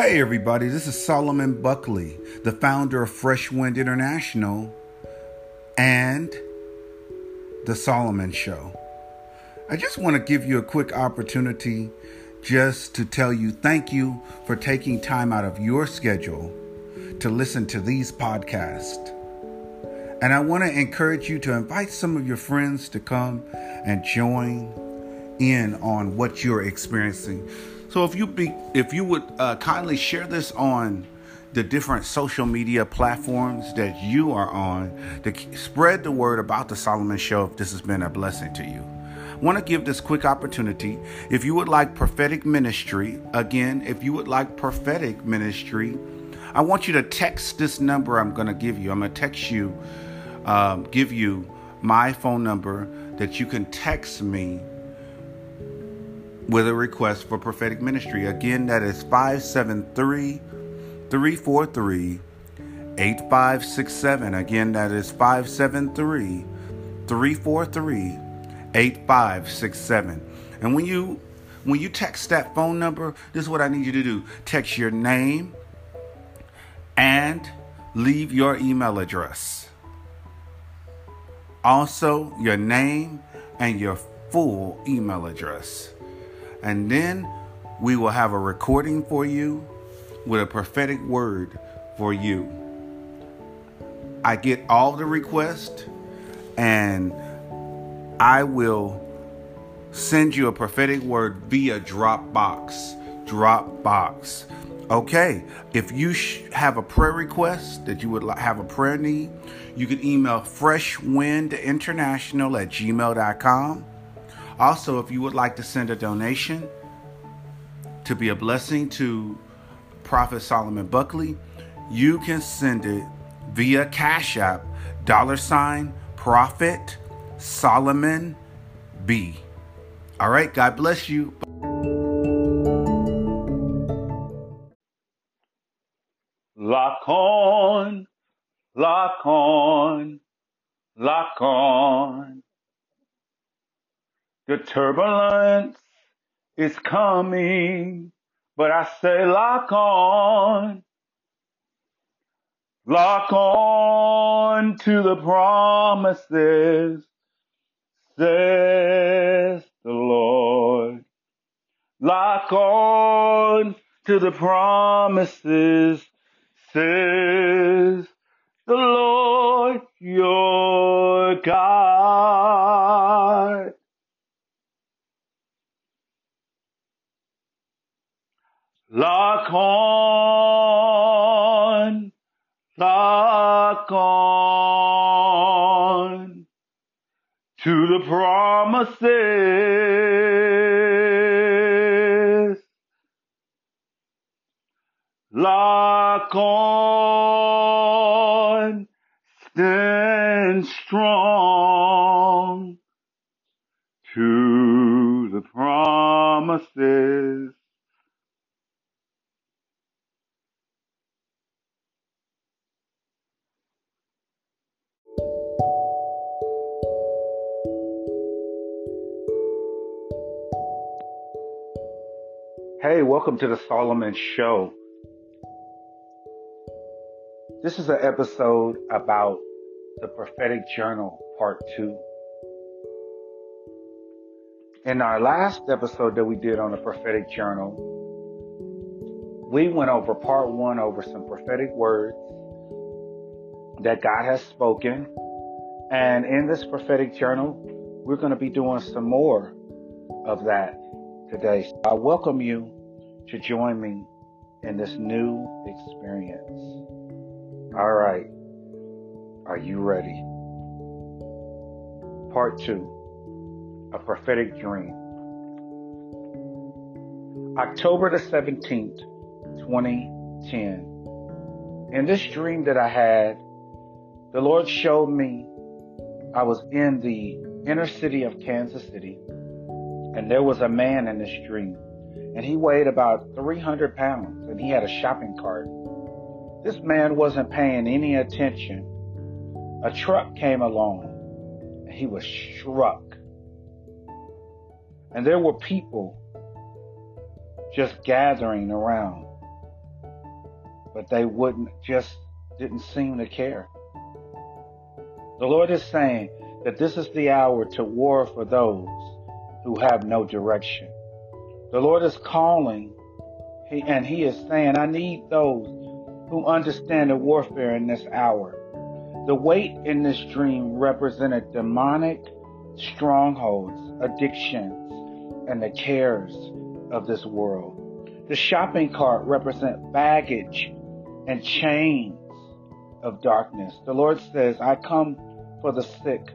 Hey, everybody, this is Solomon Buckley, the founder of Fresh Wind International and The Solomon Show. I just want to give you a quick opportunity just to tell you thank you for taking time out of your schedule to listen to these podcasts. And I want to encourage you to invite some of your friends to come and join in on what you're experiencing. So if you be if you would uh, kindly share this on the different social media platforms that you are on to spread the word about the Solomon Show if this has been a blessing to you. I want to give this quick opportunity. If you would like prophetic ministry, again, if you would like prophetic ministry, I want you to text this number I'm going to give you. I'm going to text you, um, give you my phone number that you can text me with a request for prophetic ministry. Again, that is 573 343 8567. Again, that is 573 343 8567. And when you when you text that phone number, this is what I need you to do. Text your name and leave your email address. Also, your name and your full email address. And then we will have a recording for you with a prophetic word for you. I get all the requests and I will send you a prophetic word via Dropbox. Dropbox. Okay, if you sh- have a prayer request that you would like, have a prayer need, you can email freshwindinternational at gmail.com. Also, if you would like to send a donation to be a blessing to Prophet Solomon Buckley, you can send it via Cash App, dollar sign, Prophet Solomon B. All right, God bless you. Lock on, lock on, lock on. The turbulence is coming, but I say lock on. Lock on to the promises, says the Lord. Lock on to the promises, says the Lord your God. Lock on, lock on to the promises. Lock on, stand strong to the promises. Welcome to the Solomon Show. This is an episode about the prophetic journal, part two. In our last episode that we did on the prophetic journal, we went over part one over some prophetic words that God has spoken. And in this prophetic journal, we're going to be doing some more of that today. I welcome you to join me in this new experience. All right. Are you ready? Part two A prophetic dream. October the 17th, 2010. In this dream that I had, the Lord showed me I was in the inner city of Kansas City, and there was a man in this dream, and he weighed about 300 pounds, and he had a shopping cart. This man wasn't paying any attention. A truck came along, and he was struck. And there were people just gathering around. but they wouldn't just didn't seem to care. The Lord is saying that this is the hour to war for those who have no direction. The Lord is calling and He is saying, I need those who understand the warfare in this hour. The weight in this dream represented demonic strongholds, addictions, and the cares of this world. The shopping cart represents baggage and chains of darkness. The Lord says, I come for the sick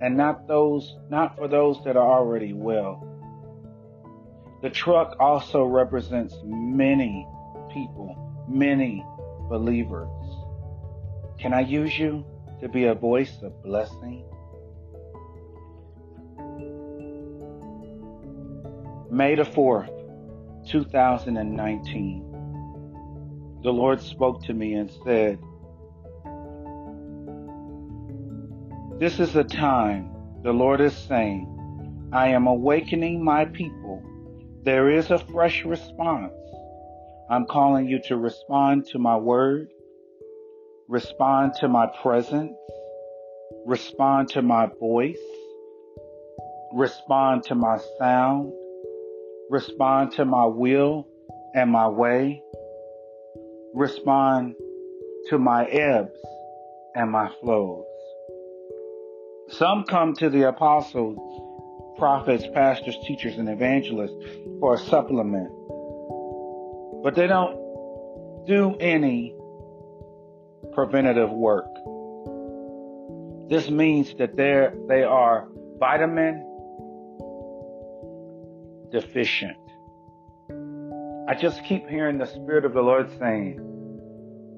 and not those not for those that are already well. The truck also represents many people, many believers. Can I use you to be a voice of blessing? May the 4th, 2019. The Lord spoke to me and said, This is a time, the Lord is saying, I am awakening my people. There is a fresh response. I'm calling you to respond to my word, respond to my presence, respond to my voice, respond to my sound, respond to my will and my way, respond to my ebbs and my flows. Some come to the apostles, prophets, pastors, teachers, and evangelists for a supplement, but they don't do any preventative work. This means that they're, they are vitamin deficient. I just keep hearing the Spirit of the Lord saying,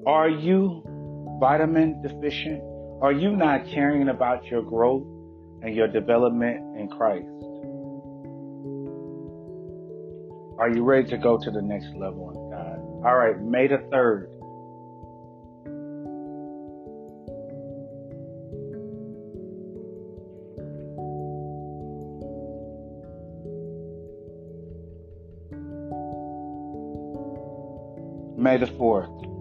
Are you vitamin deficient? Are you not caring about your growth and your development in Christ? Are you ready to go to the next level in God? All right, May the 3rd. May the 4th.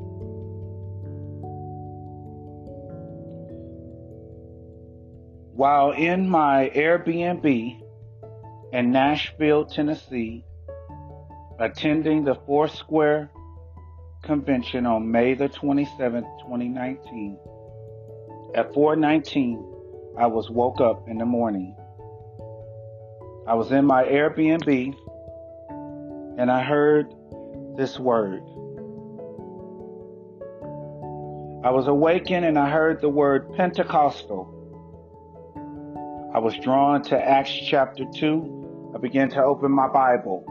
While in my Airbnb in Nashville, Tennessee, attending the Foursquare convention on May the 27th, 2019, at 4:19, I was woke up in the morning. I was in my Airbnb and I heard this word. I was awakened and I heard the word Pentecostal. I was drawn to Acts chapter 2. I began to open my Bible.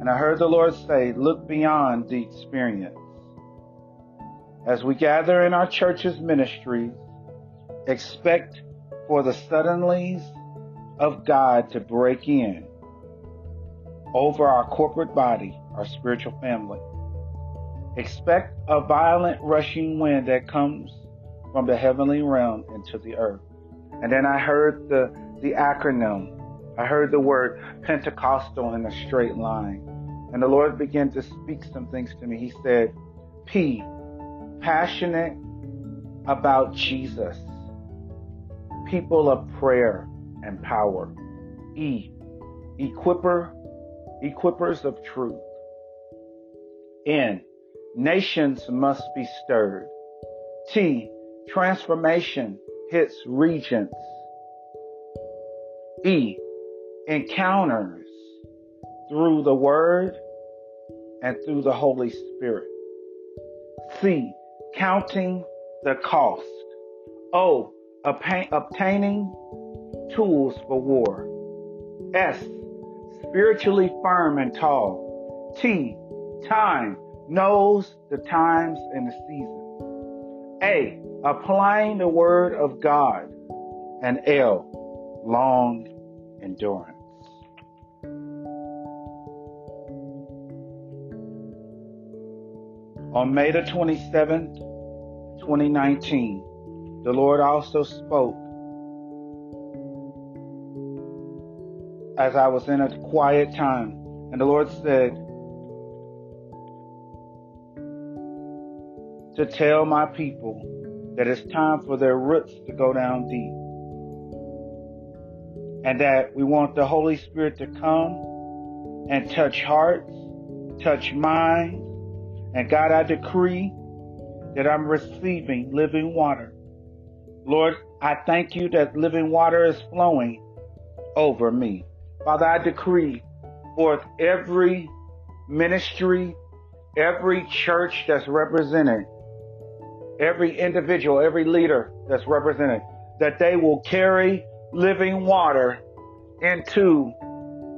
And I heard the Lord say, Look beyond the experience. As we gather in our church's ministries, expect for the suddenlies of God to break in over our corporate body, our spiritual family. Expect a violent rushing wind that comes from the heavenly realm into the earth. And then I heard the, the acronym. I heard the word Pentecostal in a straight line. And the Lord began to speak some things to me. He said, P, passionate about Jesus, people of prayer and power. E, equiper, equippers of truth. N, nations must be stirred. T, transformation hits regents. E, encounters through the Word and through the Holy Spirit. C, counting the cost. O, obtaining tools for war. S, spiritually firm and tall. T, time, knows the times and the seasons. A, applying the word of God, and L, long endurance. On May the 27th, 2019, the Lord also spoke as I was in a quiet time, and the Lord said, to tell my people that it's time for their roots to go down deep. And that we want the Holy Spirit to come and touch hearts, touch minds. And God, I decree that I'm receiving living water. Lord, I thank you that living water is flowing over me. Father, I decree forth every ministry, every church that's represented, every individual, every leader that's represented, that they will carry living water into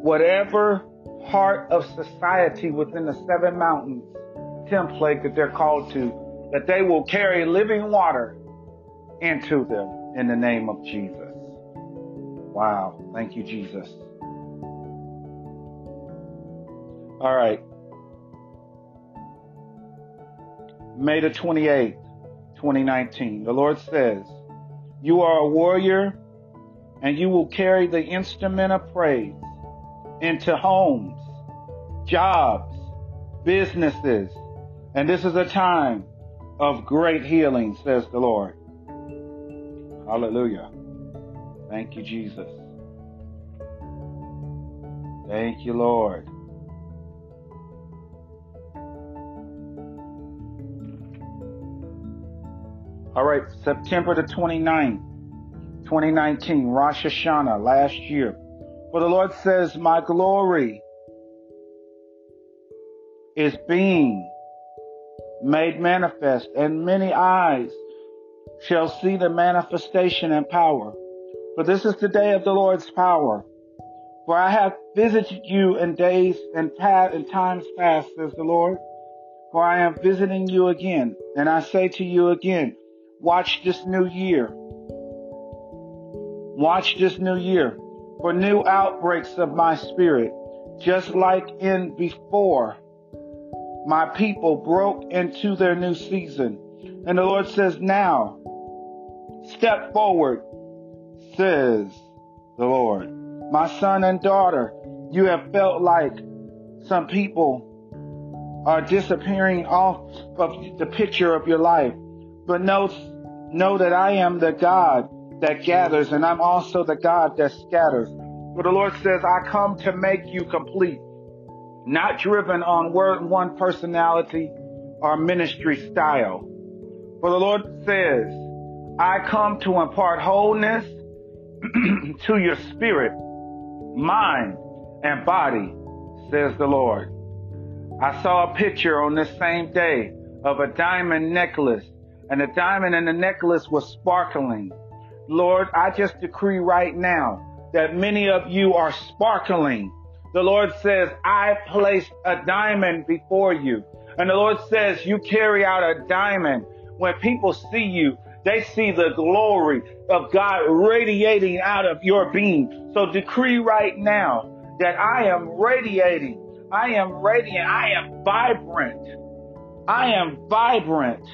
whatever part of society within the seven mountains template that they're called to, that they will carry living water into them in the name of Jesus. Wow. Thank you, Jesus. All right. May the 28th, 2019. The Lord says, You are a warrior and you will carry the instrument of praise into homes, jobs, businesses. And this is a time of great healing, says the Lord. Hallelujah. Thank you, Jesus. Thank you, Lord. All right, September the 29th, 2019, Rosh Hashanah, last year. For the Lord says, My glory is being made manifest, and many eyes shall see the manifestation and power. For this is the day of the Lord's power. For I have visited you in days and, past, and times past, says the Lord. For I am visiting you again. And I say to you again, Watch this new year. Watch this new year for new outbreaks of my spirit, just like in before my people broke into their new season. And the Lord says, now step forward, says the Lord. My son and daughter, you have felt like some people are disappearing off of the picture of your life. But know Know that I am the God that gathers and I'm also the God that scatters. For the Lord says, I come to make you complete, not driven on word one personality or ministry style. For the Lord says, I come to impart wholeness to your spirit, mind, and body, says the Lord. I saw a picture on this same day of a diamond necklace and the diamond in the necklace was sparkling. Lord, I just decree right now that many of you are sparkling. The Lord says, I placed a diamond before you. And the Lord says, you carry out a diamond. When people see you, they see the glory of God radiating out of your being. So decree right now that I am radiating. I am radiant. I am vibrant. I am vibrant.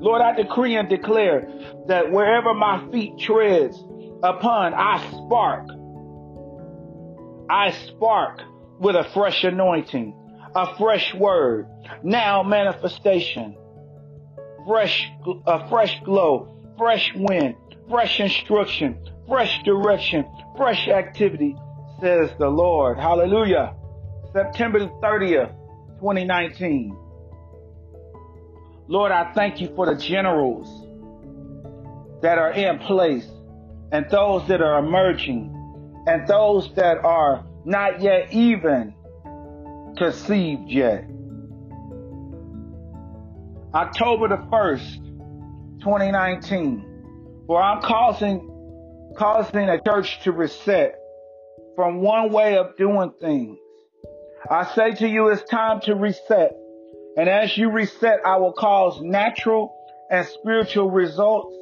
Lord, I decree and declare that wherever my feet treads upon, I spark. I spark with a fresh anointing, a fresh word, now manifestation, fresh, a fresh glow, fresh wind, fresh instruction, fresh direction, fresh activity, says the Lord. Hallelujah. September 30th, 2019. Lord, I thank you for the generals that are in place and those that are emerging and those that are not yet even conceived yet. October the 1st, 2019, where I'm causing, causing a church to reset from one way of doing things. I say to you, it's time to reset. And as you reset, I will cause natural and spiritual results,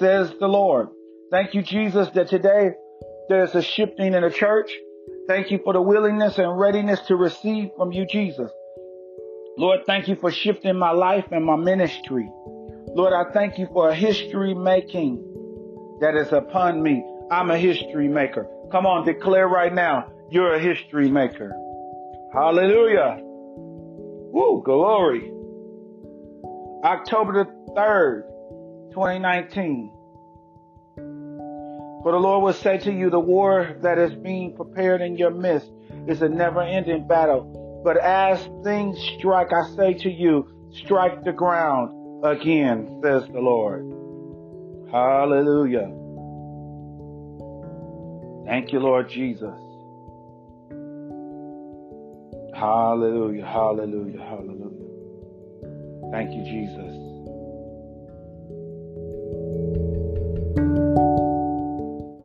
says the Lord. Thank you, Jesus, that today there's a shifting in the church. Thank you for the willingness and readiness to receive from you, Jesus. Lord, thank you for shifting my life and my ministry. Lord, I thank you for a history making that is upon me. I'm a history maker. Come on, declare right now, you're a history maker. Hallelujah. Woo, glory. October the 3rd, 2019. For the Lord will say to you, the war that is being prepared in your midst is a never ending battle. But as things strike, I say to you, strike the ground again, says the Lord. Hallelujah. Thank you, Lord Jesus. Hallelujah, hallelujah, hallelujah. Thank you, Jesus.